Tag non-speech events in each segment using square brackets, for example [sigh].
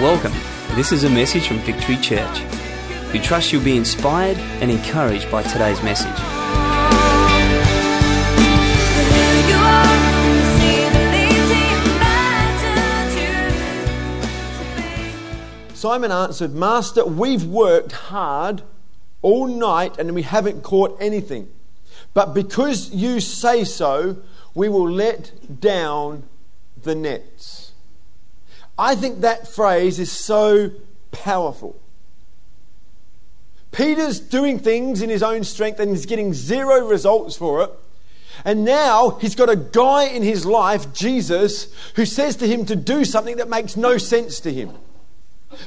Welcome. This is a message from Victory Church. We trust you'll be inspired and encouraged by today's message. Simon answered, Master, we've worked hard all night and we haven't caught anything. But because you say so, we will let down the nets. I think that phrase is so powerful. Peter's doing things in his own strength and he's getting zero results for it. And now he's got a guy in his life, Jesus, who says to him to do something that makes no sense to him.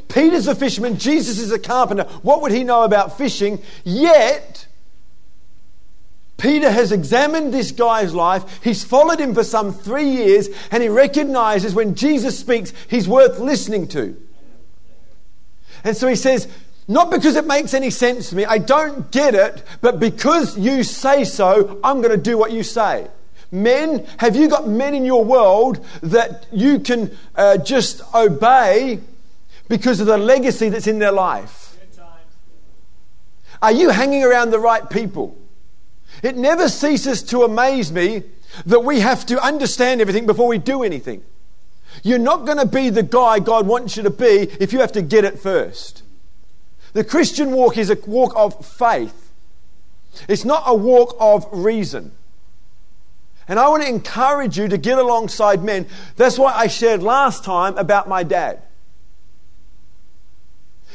Peter's a fisherman, Jesus is a carpenter. What would he know about fishing? Yet, Peter has examined this guy's life. He's followed him for some three years, and he recognizes when Jesus speaks, he's worth listening to. And so he says, Not because it makes any sense to me, I don't get it, but because you say so, I'm going to do what you say. Men, have you got men in your world that you can uh, just obey because of the legacy that's in their life? Are you hanging around the right people? It never ceases to amaze me that we have to understand everything before we do anything. You're not going to be the guy God wants you to be if you have to get it first. The Christian walk is a walk of faith, it's not a walk of reason. And I want to encourage you to get alongside men. That's why I shared last time about my dad.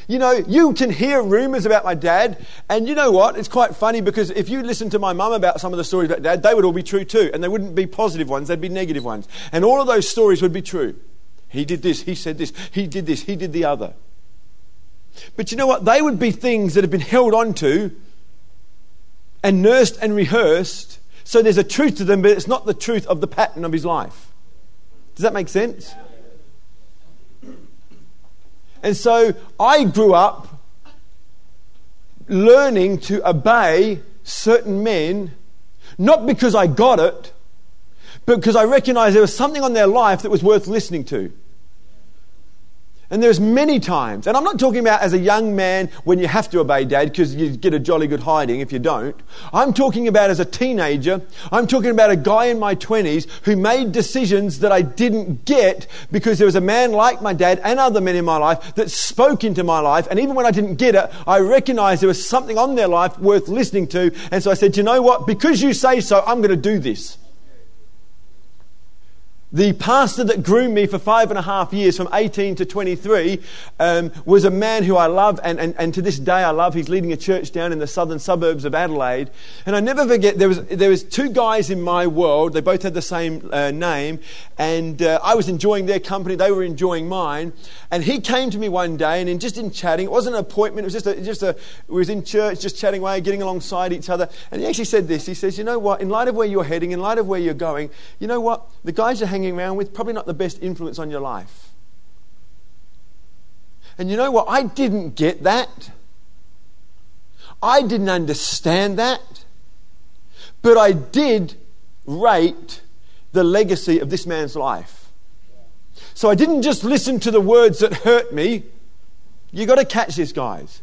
You know, you can hear rumors about my dad, and you know what? It's quite funny because if you listen to my mum about some of the stories about dad, they would all be true too, and they wouldn't be positive ones, they'd be negative ones. And all of those stories would be true. He did this, he said this, he did this, he did the other. But you know what? They would be things that have been held onto and nursed and rehearsed, so there's a truth to them, but it's not the truth of the pattern of his life. Does that make sense? And so I grew up learning to obey certain men, not because I got it, but because I recognized there was something on their life that was worth listening to. And there's many times, and I'm not talking about as a young man when you have to obey dad because you get a jolly good hiding if you don't. I'm talking about as a teenager. I'm talking about a guy in my 20s who made decisions that I didn't get because there was a man like my dad and other men in my life that spoke into my life. And even when I didn't get it, I recognized there was something on their life worth listening to. And so I said, you know what? Because you say so, I'm going to do this. The pastor that groomed me for five and a half years, from 18 to 23, um, was a man who I love, and, and, and to this day I love. He's leading a church down in the southern suburbs of Adelaide. And I never forget, there was, there was two guys in my world. They both had the same uh, name, and uh, I was enjoying their company. They were enjoying mine. And he came to me one day, and in, just in chatting, it wasn't an appointment, it was just a, just a, we was in church, just chatting away, getting alongside each other. And he actually said this. He says, you know what, in light of where you're heading, in light of where you're going, you know what, the guys you're hanging around with, probably not the best influence on your life. And you know what? I didn't get that. I didn't understand that. But I did rate the legacy of this man's life. So I didn't just listen to the words that hurt me. You got to catch this, guys.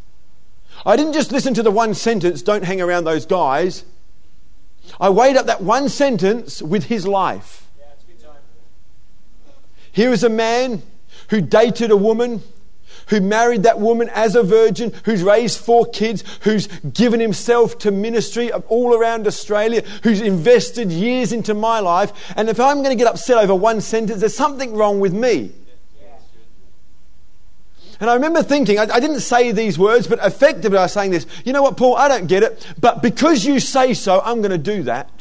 I didn't just listen to the one sentence, don't hang around those guys. I weighed up that one sentence with his life. Here is a man who dated a woman, who married that woman as a virgin, who's raised four kids, who's given himself to ministry all around Australia, who's invested years into my life. And if I'm going to get upset over one sentence, there's something wrong with me. And I remember thinking, I, I, didn't say these words, but effectively I was saying this. You know what, Paul? I don't get it, but because you say so, I'm going to do that.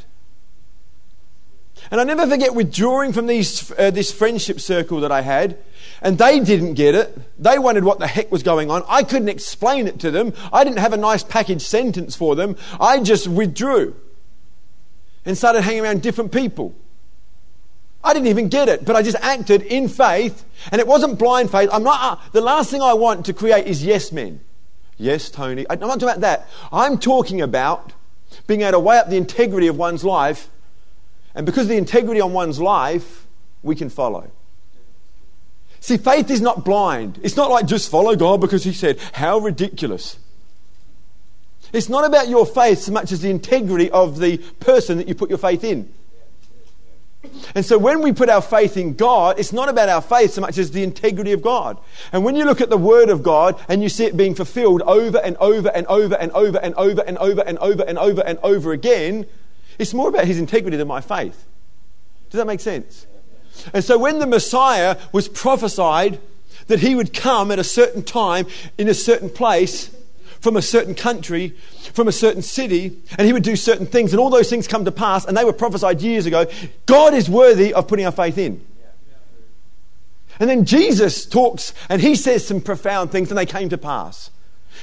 And I never forget withdrawing from these, uh, this friendship circle that I had, and they didn't get it. They wondered what the heck was going on. I couldn't explain it to them. I didn't have a nice package sentence for them. I just withdrew and started hanging around different people. I didn't even get it, but I just acted in faith, and it wasn't blind faith. I'm not, uh, the last thing I want to create is yes men. Yes, Tony. I'm not talking about that. I'm talking about being able to weigh up the integrity of one's life and because of the integrity on one's life, we can follow. See, faith is not blind. It's not like just follow God because He said, How ridiculous. It's not about your faith so much as the integrity of the person that you put your faith in. And so when we put our faith in God, it's not about our faith so much as the integrity of God. And when you look at the Word of God and you see it being fulfilled over and over and over and over and over and over and over and over and over again, it's more about His integrity than my faith. Does that make sense? And so when the Messiah was prophesied that He would come at a certain time in a certain place, from a certain country, from a certain city, and he would do certain things, and all those things come to pass, and they were prophesied years ago. God is worthy of putting our faith in. And then Jesus talks, and he says some profound things, and they came to pass.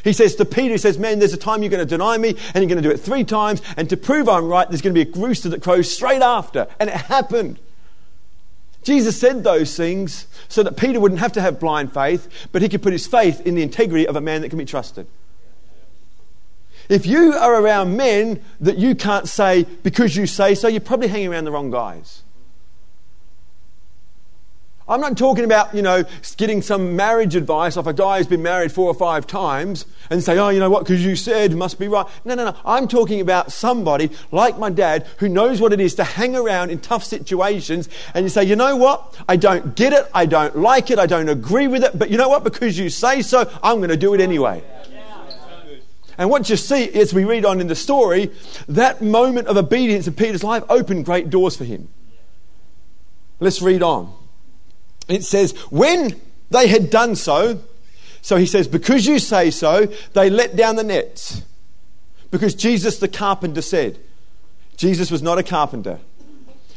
He says to Peter, he says, Man, there's a time you're going to deny me, and you're going to do it three times, and to prove I'm right, there's going to be a rooster that crows straight after. And it happened. Jesus said those things so that Peter wouldn't have to have blind faith, but he could put his faith in the integrity of a man that can be trusted. If you are around men that you can't say because you say so, you're probably hanging around the wrong guys. I'm not talking about, you know, getting some marriage advice off a guy who's been married four or five times and say, oh, you know what, because you said must be right. No, no, no. I'm talking about somebody like my dad who knows what it is to hang around in tough situations and you say, you know what, I don't get it, I don't like it, I don't agree with it, but you know what, because you say so, I'm going to do it anyway. And what you see as we read on in the story, that moment of obedience in Peter's life opened great doors for him. Let's read on. It says, When they had done so, so he says, Because you say so, they let down the nets. Because Jesus the carpenter said, Jesus was not a carpenter.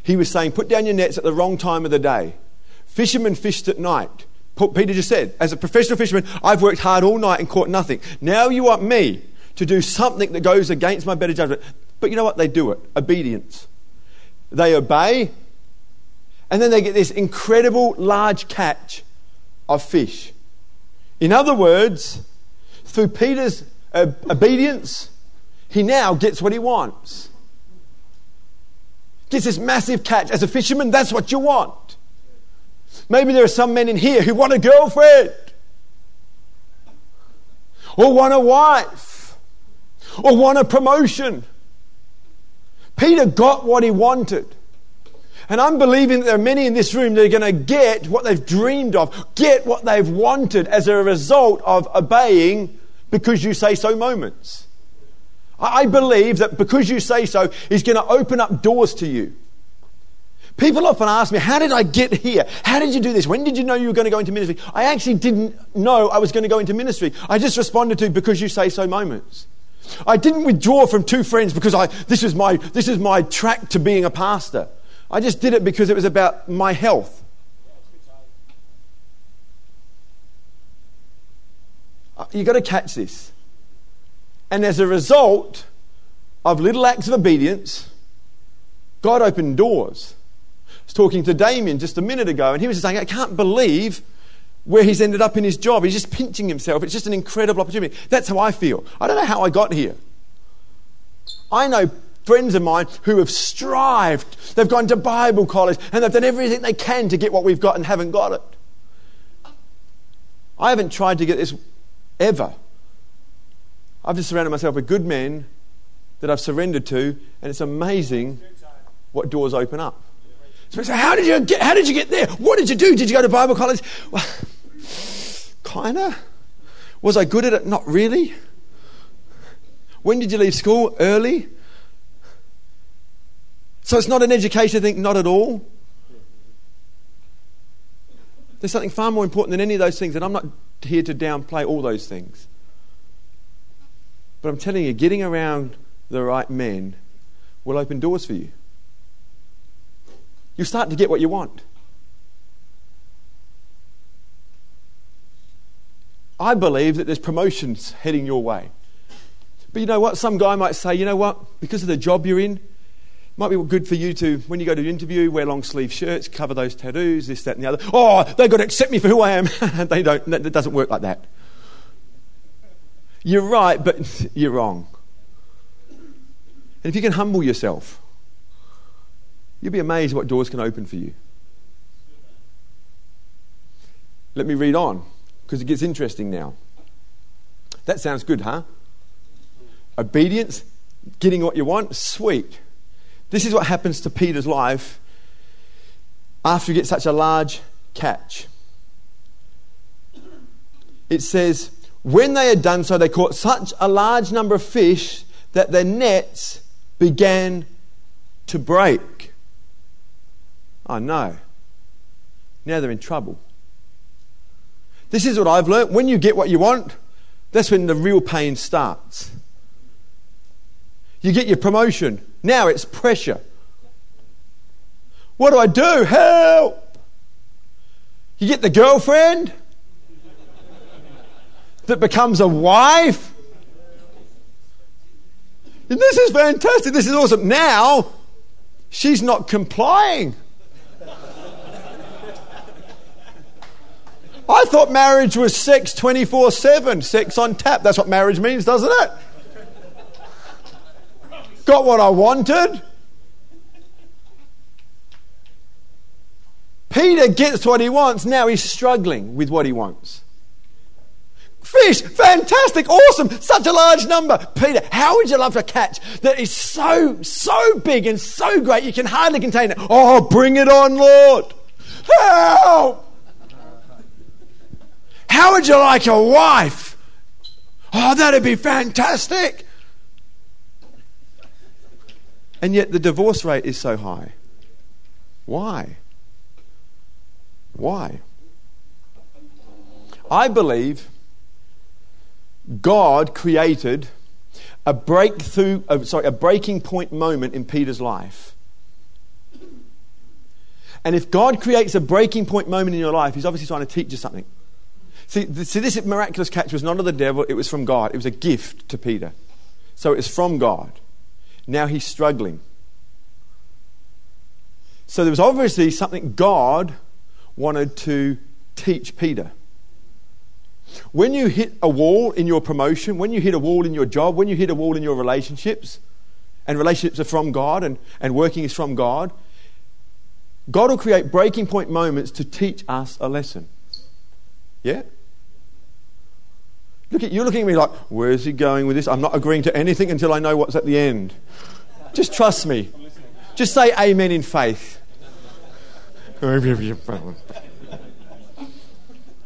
He was saying, Put down your nets at the wrong time of the day. Fishermen fished at night. Peter just said, as a professional fisherman, I've worked hard all night and caught nothing. Now you want me to do something that goes against my better judgment. But you know what? They do it. Obedience. They obey, and then they get this incredible large catch of fish. In other words, through Peter's uh, obedience, he now gets what he wants. Gets this massive catch. As a fisherman, that's what you want. Maybe there are some men in here who want a girlfriend or want a wife or want a promotion. Peter got what he wanted. And I'm believing that there are many in this room that are going to get what they've dreamed of, get what they've wanted as a result of obeying because you say so moments. I believe that because you say so, He's going to open up doors to you. People often ask me, How did I get here? How did you do this? When did you know you were going to go into ministry? I actually didn't know I was going to go into ministry. I just responded to because you say so moments. I didn't withdraw from two friends because I, this, is my, this is my track to being a pastor. I just did it because it was about my health. Uh, You've got to catch this. And as a result of little acts of obedience, God opened doors I was talking to Damien just a minute ago, and he was saying, I can't believe where he's ended up in his job. He's just pinching himself. It's just an incredible opportunity. That's how I feel. I don't know how I got here. I know friends of mine who have strived. They've gone to Bible college and they've done everything they can to get what we've got and haven't got it. I haven't tried to get this ever. I've just surrounded myself with good men that I've surrendered to, and it's amazing what doors open up. So say, how did you get, how did you get there? What did you do? Did you go to Bible college? Well, [laughs] kinda. Was I good at it? Not really. When did you leave school? Early. So it's not an education thing, not at all. There's something far more important than any of those things, and I'm not here to downplay all those things. But I'm telling you, getting around the right men will open doors for you you start to get what you want. I believe that there's promotions heading your way. But you know what? Some guy might say, you know what? Because of the job you're in, might be good for you to, when you go to an interview, wear long sleeve shirts, cover those tattoos, this, that, and the other. Oh, they've got to accept me for who I am. [laughs] they don't. It doesn't work like that. You're right, but [laughs] you're wrong. And if you can humble yourself, You'll be amazed what doors can open for you. Let me read on, because it gets interesting now. That sounds good, huh? Obedience, getting what you want, sweet. This is what happens to Peter's life after you get such a large catch. It says, when they had done so, they caught such a large number of fish that their nets began to break. Oh no. Now they're in trouble. This is what I've learnt. When you get what you want, that's when the real pain starts. You get your promotion. Now it's pressure. What do I do? Help! You get the girlfriend that becomes a wife. And this is fantastic. This is awesome. Now, she's not complying. I thought marriage was sex 24 7, sex on tap. That's what marriage means, doesn't it? Got what I wanted. Peter gets what he wants. Now he's struggling with what he wants. Fish, fantastic, awesome, such a large number. Peter, how would you love to catch that is so, so big and so great you can hardly contain it? Oh, bring it on, Lord. Help! How would you like a wife? Oh, that'd be fantastic. And yet the divorce rate is so high. Why? Why? I believe God created a breakthrough, uh, sorry, a breaking point moment in Peter's life. And if God creates a breaking point moment in your life, He's obviously trying to teach you something. See, see, this miraculous catch was not of the devil, it was from God. It was a gift to Peter. So it's from God. Now he's struggling. So there was obviously something God wanted to teach Peter. When you hit a wall in your promotion, when you hit a wall in your job, when you hit a wall in your relationships, and relationships are from God and, and working is from God, God will create breaking point moments to teach us a lesson. Yeah? Look at, you're looking at me like, where's he going with this? I'm not agreeing to anything until I know what's at the end. Just trust me. Just say amen in faith.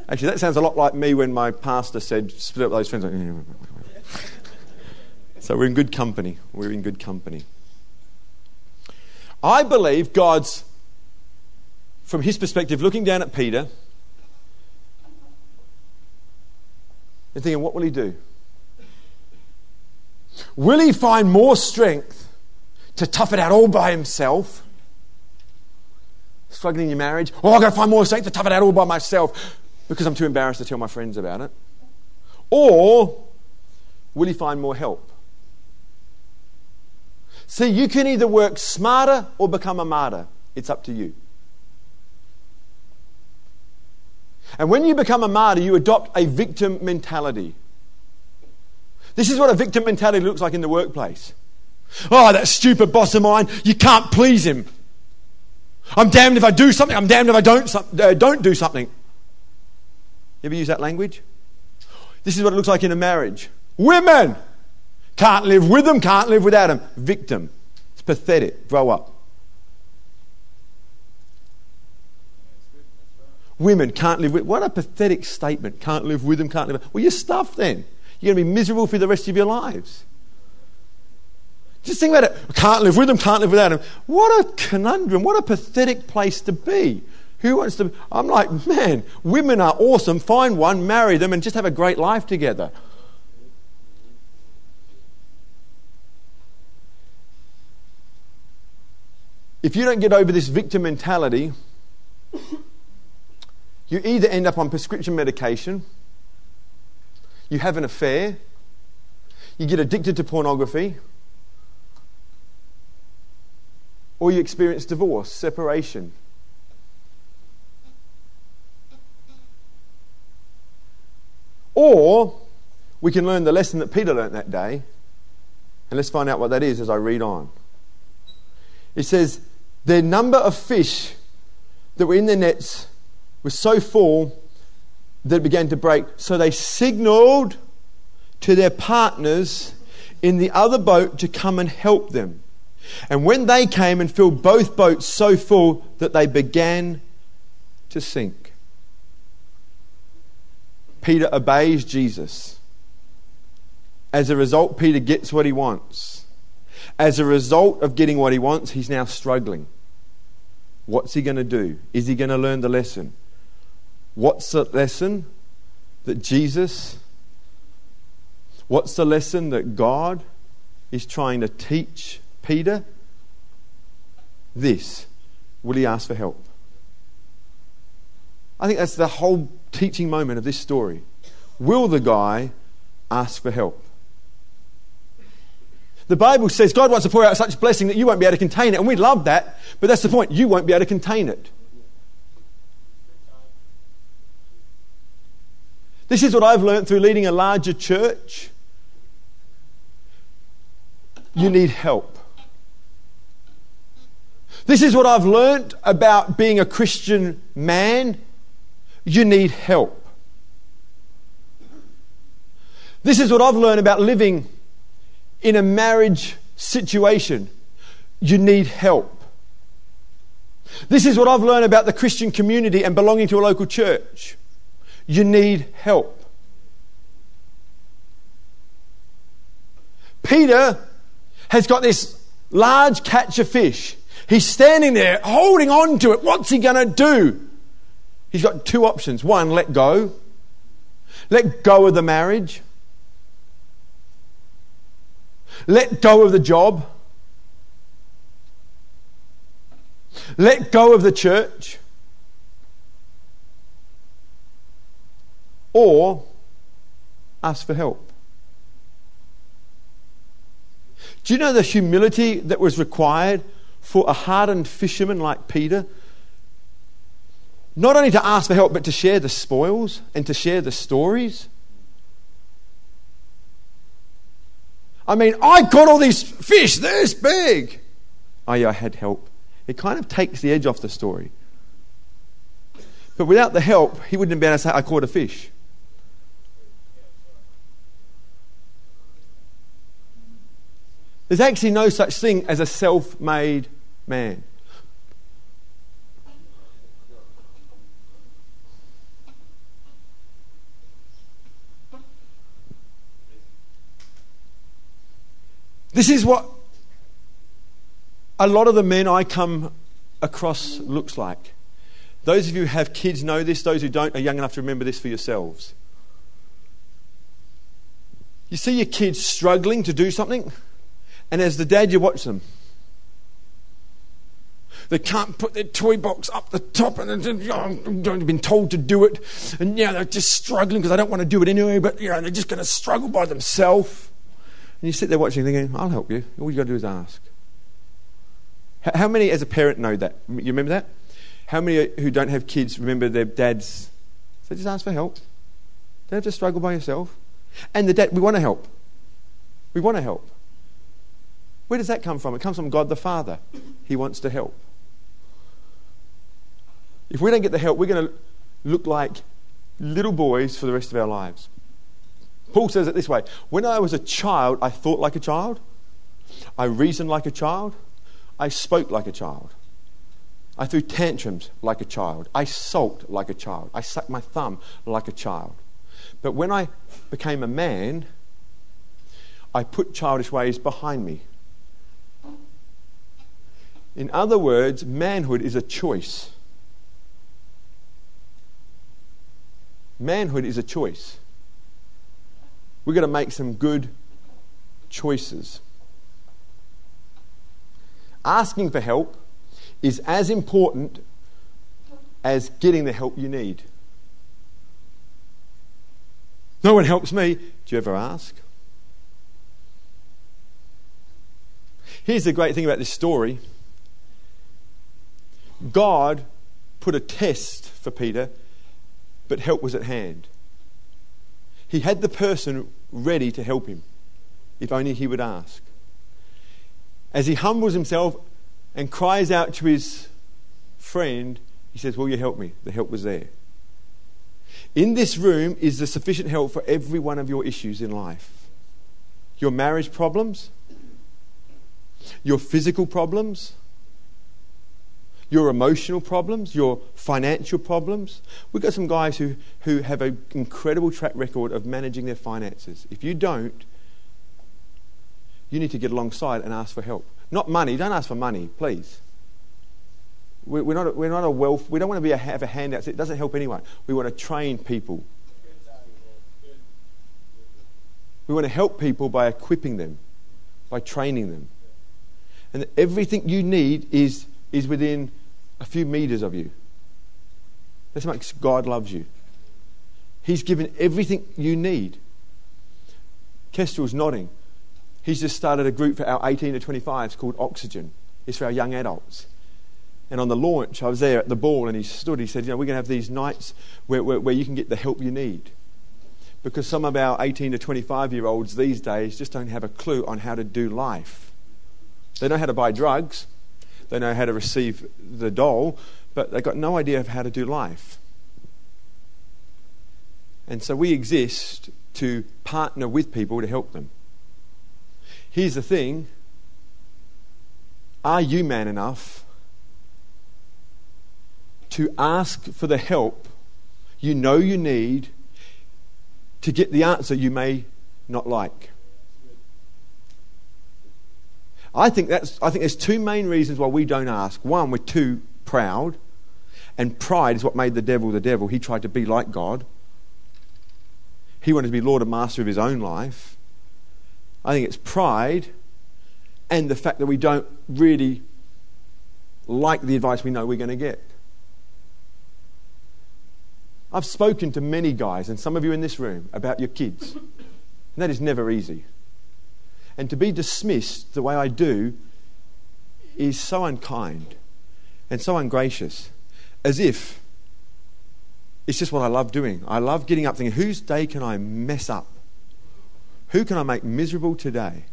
Actually, that sounds a lot like me when my pastor said, split up those friends. so we're in good company. We're in good company. I believe God's, from his perspective, looking down at Peter and thinking, what will he do? Will he find more strength to tough it out all by himself? Struggling in your marriage? Oh, I've got to find more strength to tough it out all by myself because I'm too embarrassed to tell my friends about it? Or will he find more help? See, you can either work smarter or become a martyr. It's up to you. And when you become a martyr, you adopt a victim mentality. This is what a victim mentality looks like in the workplace. Oh, that stupid boss of mine, you can't please him. I'm damned if I do something, I'm damned if I don't, uh, don't do something. You ever use that language? This is what it looks like in a marriage. Women can't live with them, can't live without them. Victim. It's pathetic. Grow up. Women can't live with. What a pathetic statement. Can't live with them, can't live. Well, you're stuffed then. You're going to be miserable for the rest of your lives. Just think about it. Can't live with them, can't live without them. What a conundrum. What a pathetic place to be. Who wants to? I'm like, man, women are awesome. Find one, marry them, and just have a great life together. If you don't get over this victim mentality, you either end up on prescription medication, you have an affair, you get addicted to pornography, or you experience divorce, separation. Or we can learn the lesson that Peter learnt that day. And let's find out what that is as I read on. It says, The number of fish that were in their nets was so full that it began to break. So they signaled to their partners in the other boat to come and help them. And when they came and filled both boats so full that they began to sink. Peter obeys Jesus. As a result, Peter gets what he wants. As a result of getting what he wants, he's now struggling. What's he going to do? Is he going to learn the lesson? What's the lesson that Jesus, what's the lesson that God is trying to teach Peter? This. Will he ask for help? I think that's the whole teaching moment of this story. Will the guy ask for help? The Bible says God wants to pour out such blessing that you won't be able to contain it. And we love that, but that's the point. You won't be able to contain it. This is what I've learned through leading a larger church. You need help. This is what I've learned about being a Christian man. You need help. This is what I've learned about living in a marriage situation. You need help. This is what I've learned about the Christian community and belonging to a local church. You need help. Peter has got this large catch of fish. He's standing there holding on to it. What's he going to do? He's got two options. One, let go. Let go of the marriage. Let go of the job. Let go of the church. Or ask for help. Do you know the humility that was required for a hardened fisherman like Peter? Not only to ask for help, but to share the spoils and to share the stories. I mean, I got all these fish this big. Oh, yeah, I had help. It kind of takes the edge off the story. But without the help, he wouldn't have been able to say, I caught a fish. There's actually no such thing as a self made man. This is what a lot of the men I come across looks like. Those of you who have kids know this, those who don't are young enough to remember this for yourselves. You see your kids struggling to do something, and as the dad, you watch them. They can't put their toy box up the top, and they've oh, been told to do it, and yeah, they're just struggling because they don't want to do it anyway. But you know, they're just going to struggle by themselves. And you sit there watching thinking, I'll help you. All you've got to do is ask. How many, as a parent, know that? You remember that? How many uh, who don't have kids remember their dads? So just ask for help. Don't have to struggle by yourself. And the dad, we want to help. We want to help. Where does that come from? It comes from God the Father. He wants to help. If we don't get the help, we're going to look like little boys for the rest of our lives. Paul says it this way When I was a child, I thought like a child, I reasoned like a child, I spoke like a child. I threw tantrums like a child. I sulked like a child. I sucked my thumb like a child. But when I became a man, I put childish ways behind me. In other words, manhood is a choice. Manhood is a choice. We've got to make some good choices. Asking for help is as important as getting the help you need. No one helps me. Do you ever ask? Here's the great thing about this story God put a test for Peter, but help was at hand. He had the person ready to help him, if only he would ask. As he humbles himself and cries out to his friend, he says, Will you help me? The help was there. In this room is the sufficient help for every one of your issues in life. Your marriage problems, your physical problems, your emotional problems, your financial problems. We've got some guys who, who have an incredible track record of managing their finances. If you don't, you need to get alongside and ask for help. Not money. Don't ask for money, please. We're not, we're not a wealth. We don't want to be a, have a handout. It doesn't help anyone. We want to train people. We want to help people by equipping them, by training them. And everything you need is, is within a few meters of you. That's how much God loves you. He's given everything you need. Kestrel's nodding. He's just started a group for our 18 to 25s called Oxygen. It's for our young adults. And on the launch, I was there at the ball and he stood. He said, You know, we're going to have these nights where, where, where you can get the help you need. Because some of our 18 to 25 year olds these days just don't have a clue on how to do life. They know how to buy drugs, they know how to receive the dole, but they've got no idea of how to do life. And so we exist to partner with people to help them. Here's the thing Are you man enough to ask for the help you know you need to get the answer you may not like? I think, that's, I think there's two main reasons why we don't ask. One, we're too proud, and pride is what made the devil the devil. He tried to be like God, he wanted to be Lord and Master of his own life. I think it's pride and the fact that we don't really like the advice we know we're going to get. I've spoken to many guys, and some of you in this room, about your kids. And that is never easy. And to be dismissed the way I do is so unkind and so ungracious, as if it's just what I love doing. I love getting up thinking, whose day can I mess up? Who can I make miserable today?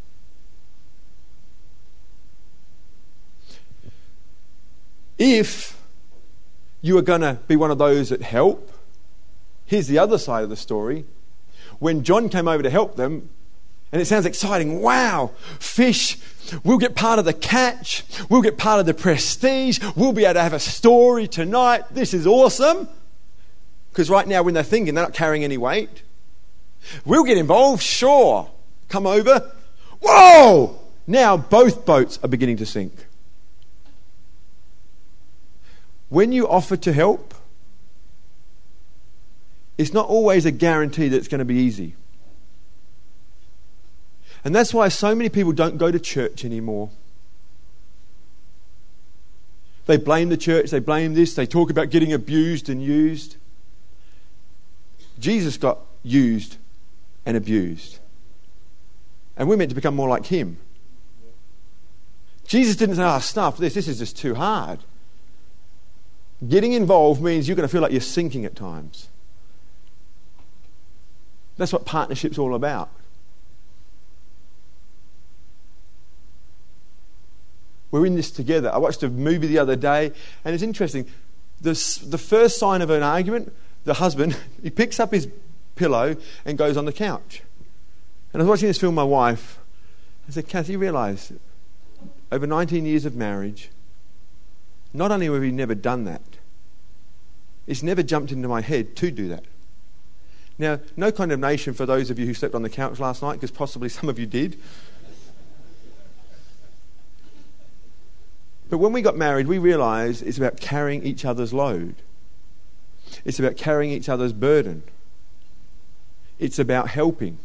If you are going to be one of those that help, here's the other side of the story. When John came over to help them, and it sounds exciting. Wow, fish. We'll get part of the catch. We'll get part of the prestige. We'll be able to have a story tonight. This is awesome. Because right now, when they're thinking, they're not carrying any weight. We'll get involved, sure. Come over. Whoa! Now both boats are beginning to sink. When you offer to help, it's not always a guarantee that it's going to be easy. And that's why so many people don't go to church anymore. They blame the church, they blame this, they talk about getting abused and used. Jesus got used and abused. And we're meant to become more like him. Jesus didn't say, oh, stuff this, this is just too hard. Getting involved means you're going to feel like you're sinking at times. That's what partnership's all about. We're in this together. I watched a movie the other day, and it's interesting. The, the first sign of an argument, the husband, [laughs] he picks up his pillow and goes on the couch. And I was watching this film with my wife. I said, Kathy, you realise over 19 years of marriage, not only have we never done that, it's never jumped into my head to do that. Now, no condemnation for those of you who slept on the couch last night, because possibly [laughs] some of you did. But when we got married, we realised it's about carrying each other's load. It's about carrying each other's burden. It's about helping.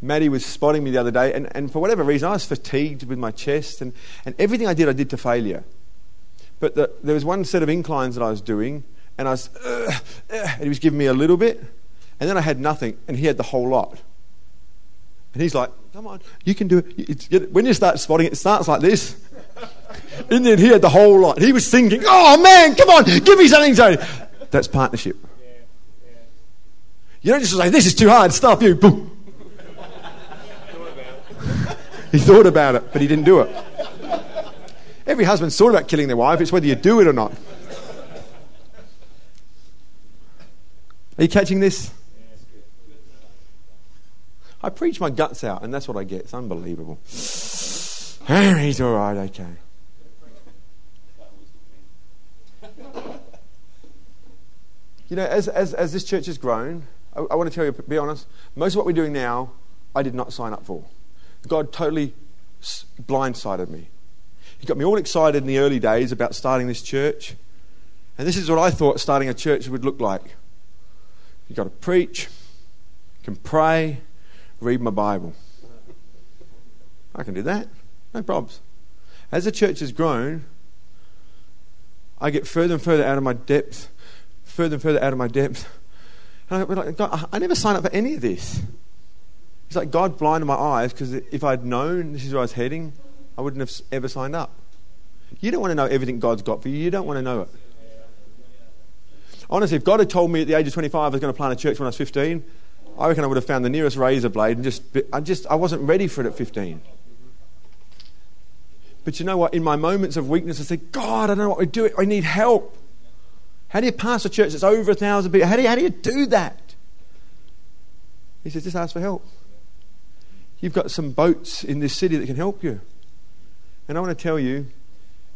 Maddie was spotting me the other day, and, and for whatever reason, I was fatigued with my chest, and, and everything I did, I did to failure. But the, there was one set of inclines that I was doing, and I was, uh, uh, and he was giving me a little bit, and then I had nothing, and he had the whole lot. And he's like, come on, you can do it. When you start spotting it, it starts like this. [laughs] and then he had the whole lot. He was thinking, oh man, come on, give me something. So that's partnership. You don't just say, this is too hard, stop you. Boom. [laughs] he thought about it, but he didn't do it. Every husband's thought about killing their wife. It's whether you do it or not. Are you catching this? I preach my guts out, and that's what I get. It's unbelievable. [sighs] He's all right, okay. You know, as, as, as this church has grown, I, I want to tell you, be honest, most of what we're doing now, I did not sign up for. God totally blindsided me. He got me all excited in the early days about starting this church. And this is what I thought starting a church would look like. You've got to preach, can pray, read my Bible. I can do that. No problems. As the church has grown, I get further and further out of my depth, further and further out of my depth. And I, like, God, I never signed up for any of this. It's like God blinded my eyes because if I'd known this is where I was heading, I wouldn't have ever signed up. You don't want to know everything God's got for you. You don't want to know it. Honestly, if God had told me at the age of 25 I was going to plant a church when I was 15, I reckon I would have found the nearest razor blade and just, I just, I wasn't ready for it at 15. But you know what? In my moments of weakness, I said, God, I don't know what to do. I need help. How do you pass a church that's over a thousand people? How do you, how do, you do that? He says, just ask for help. You've got some boats in this city that can help you. And I want to tell you,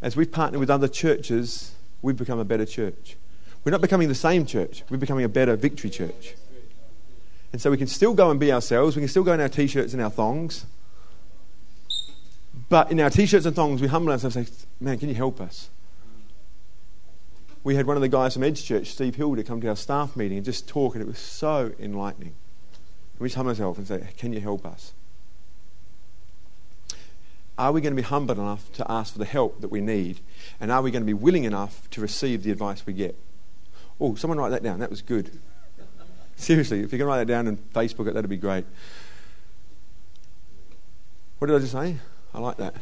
as we've partnered with other churches, we've become a better church. We're not becoming the same church, we're becoming a better victory church. And so we can still go and be ourselves, we can still go in our t shirts and our thongs. But in our t shirts and thongs, we humble ourselves and say, Man, can you help us? We had one of the guys from Edge Church, Steve Hilder, come to our staff meeting and just talk, and it was so enlightening. We just humble ourselves and say, Can you help us? Are we going to be humble enough to ask for the help that we need? And are we going to be willing enough to receive the advice we get? Oh, someone write that down. That was good. Seriously, if you can write that down and Facebook it, that'd be great. What did I just say? I like that.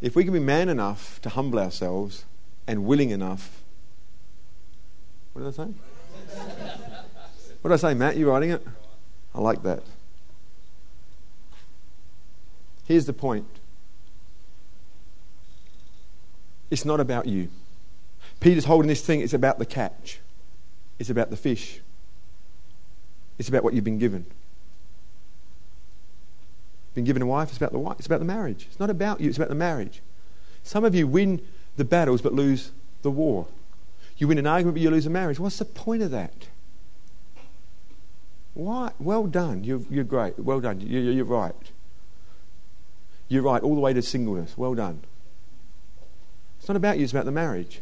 If we can be man enough to humble ourselves and willing enough. What did I say? What did I say, Matt? You writing it? I like that. Here's the point it's not about you. Peter's holding this thing, it's about the catch, it's about the fish, it's about what you've been given. Been given a wife, it's about the wife, it's about the marriage. It's not about you, it's about the marriage. Some of you win the battles but lose the war. You win an argument but you lose a marriage. What's the point of that? Why? Well done. You're, you're great. Well done. You're, you're right. You're right, all the way to singleness. Well done. It's not about you, it's about the marriage.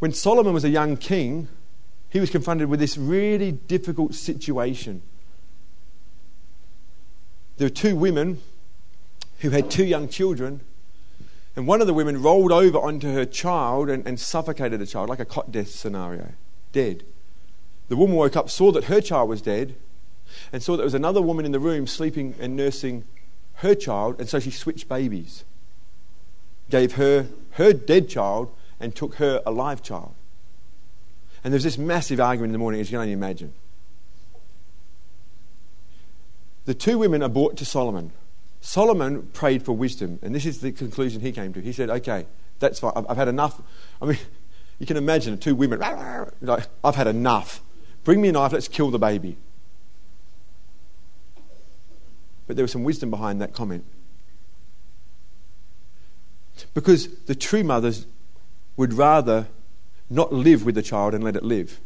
When Solomon was a young king, he was confronted with this really difficult situation. There were two women who had two young children, and one of the women rolled over onto her child and, and suffocated the child, like a cot death scenario, dead. The woman woke up, saw that her child was dead, and saw that there was another woman in the room sleeping and nursing her child, and so she switched babies. Gave her her dead child and took her a live child. And there's this massive argument in the morning, as you can only imagine. The two women are brought to Solomon. Solomon prayed for wisdom, and this is the conclusion he came to. He said, Okay, that's fine. I've, I've had enough. I mean, [laughs] you can imagine two women, like, I've had enough. Bring me a knife, let's kill the baby. But there was some wisdom behind that comment. Because the true mothers would rather not live with the child and let it live.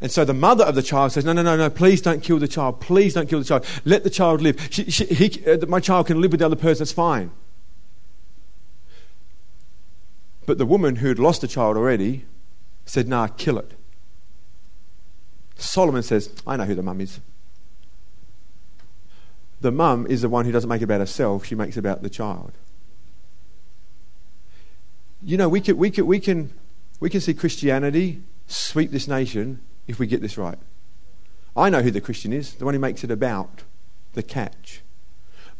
And so the mother of the child says, No, no, no, no, please don't kill the child. Please don't kill the child. Let the child live. She, she, he, uh, my child can live with the other person, that's fine. But the woman who had lost the child already said, Nah, kill it. Solomon says, I know who the mum is the mum is the one who doesn't make it about herself, she makes it about the child. You know, we can, we can, we can, we can see Christianity sweep this nation if we get this right. I know who the Christian is, the one who makes it about the catch,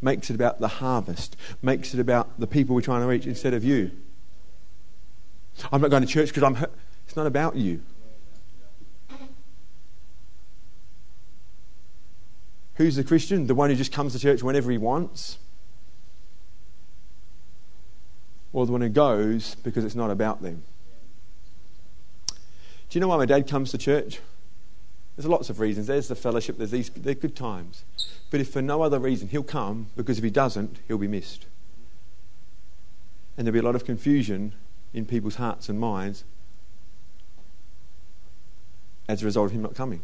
makes it about the harvest, makes it about the people we're trying to reach instead of you. I'm not going to church because I'm. It's not about you. Who's the Christian? The one who just comes to church whenever he wants? Or the one who goes because it's not about them? Do you know why my dad comes to church? There's lots of reasons. There's the fellowship, there's these they're good times. But if for no other reason, he'll come because if he doesn't, he'll be missed. And there'll be a lot of confusion in people's hearts and minds as a result of him not coming.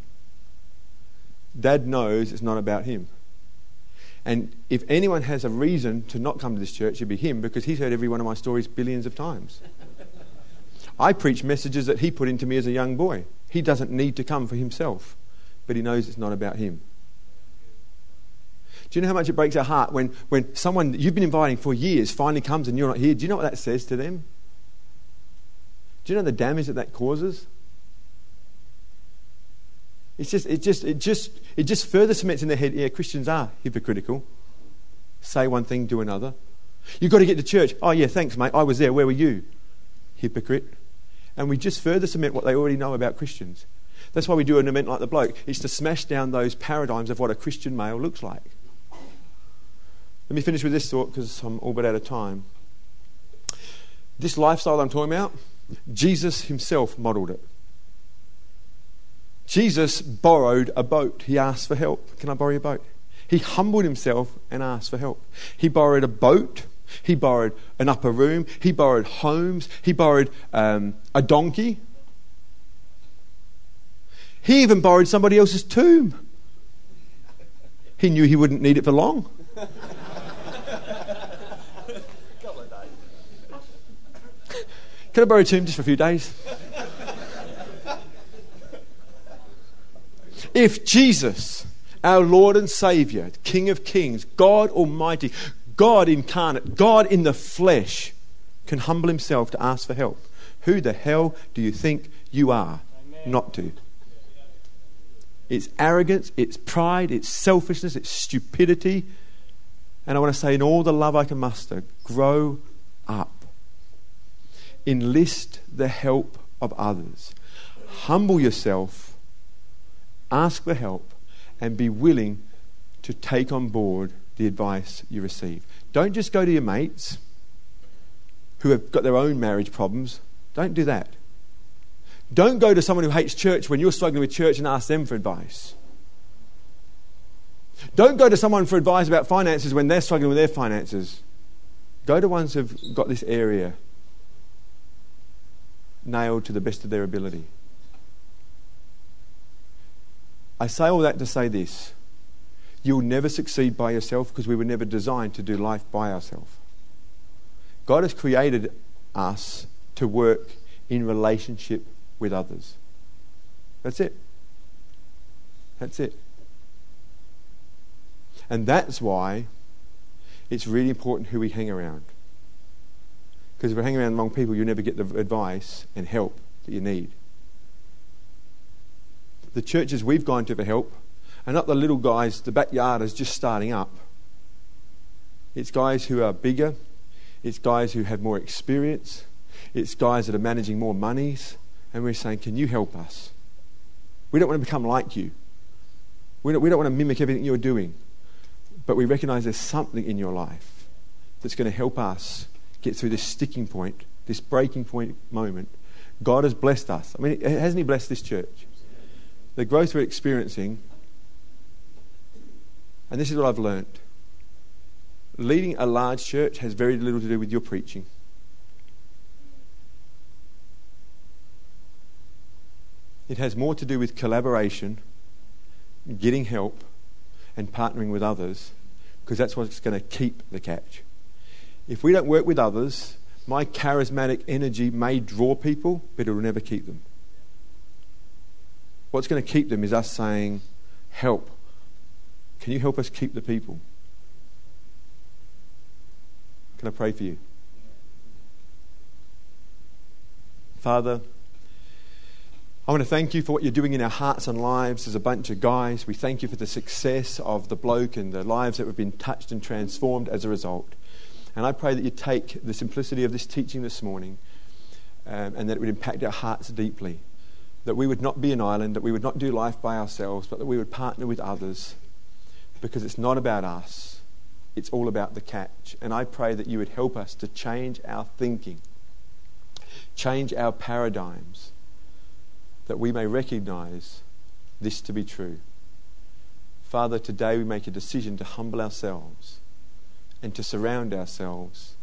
Dad knows it's not about him. And if anyone has a reason to not come to this church, it'd be him because he's heard every one of my stories billions of times. I preach messages that he put into me as a young boy. He doesn't need to come for himself, but he knows it's not about him. Do you know how much it breaks our heart when, when someone you've been inviting for years finally comes and you're not here? Do you know what that says to them? Do you know the damage that that causes? It's just, it just, it just, it just further cements in their head, yeah, Christians are hypocritical. Say one thing, do another. You've got to get to church. Oh, yeah, thanks, mate. I was there. Where were you? Hypocrite. And we just further cement what they already know about Christians. That's why we do an event like the bloke. It's to smash down those paradigms of what a Christian male looks like. Let me finish with this thought because I'm all but out of time. This lifestyle I'm talking about, Jesus himself modeled it. Jesus borrowed a boat. He asked for help. Can I borrow your boat? He humbled himself and asked for help. He borrowed a boat. He borrowed an upper room. He borrowed homes. He borrowed um, a donkey. He even borrowed somebody else's tomb. He knew he wouldn't need it for long. [laughs] Can I borrow a tomb just for a few days? If Jesus, our Lord and Savior, King of Kings, God Almighty, God incarnate, God in the flesh, can humble himself to ask for help, who the hell do you think you are Amen. not to? It's arrogance, it's pride, it's selfishness, it's stupidity. And I want to say, in all the love I can muster, grow up. Enlist the help of others. Humble yourself ask for help, and be willing to take on board the advice you receive. Don't just go to your mates who have got their own marriage problems. Don't do that. Don't go to someone who hates church when you're struggling with church and ask them for advice. Don't go to someone for advice about finances when they're struggling with their finances. Go to ones who've got this area nailed to the best of their ability. I say all that to say this you'll never succeed by yourself because we were never designed to do life by ourselves. God has created us to work in relationship with others. That's it. That's it. And that's why it's really important who we hang around. Because if we hang around the wrong people, you'll never get the advice and help that you need the churches we've gone to for help are not the little guys, the backyarders just starting up. It's guys who are bigger, it's guys who have more experience, it's guys that are managing more monies, and we're saying, Can you help us? We don't want to become like you. We don't, we don't want to mimic everything you're doing. But we recognize there's something in your life that's going to help us get through this sticking point, this breaking point moment. God has blessed us. I mean, hasn't He blessed this church? The growth we're experiencing, and this is what I've learned leading a large church has very little to do with your preaching. It has more to do with collaboration, getting help, and partnering with others, because that's what's going to keep the catch. If we don't work with others, my charismatic energy may draw people, but it will never keep them. What's going to keep them is us saying, Help. Can you help us keep the people? Can I pray for you? Father, I want to thank you for what you're doing in our hearts and lives as a bunch of guys. We thank you for the success of the bloke and the lives that have been touched and transformed as a result. And I pray that you take the simplicity of this teaching this morning um, and that it would impact our hearts deeply that we would not be an island, that we would not do life by ourselves, but that we would partner with others because it's not about us, it's all about the catch. And I pray that you would help us to change our thinking, change our paradigms, that we may recognize this to be true. Father, today we make a decision to humble ourselves and to surround ourselves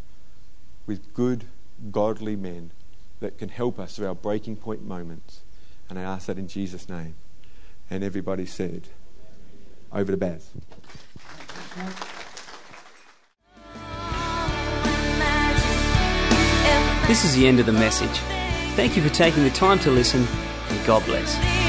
with good, godly men that can help us through our breaking point moments. And I ask that in Jesus' name. And everybody said, over to Baz. This is the end of the message. Thank you for taking the time to listen, and God bless.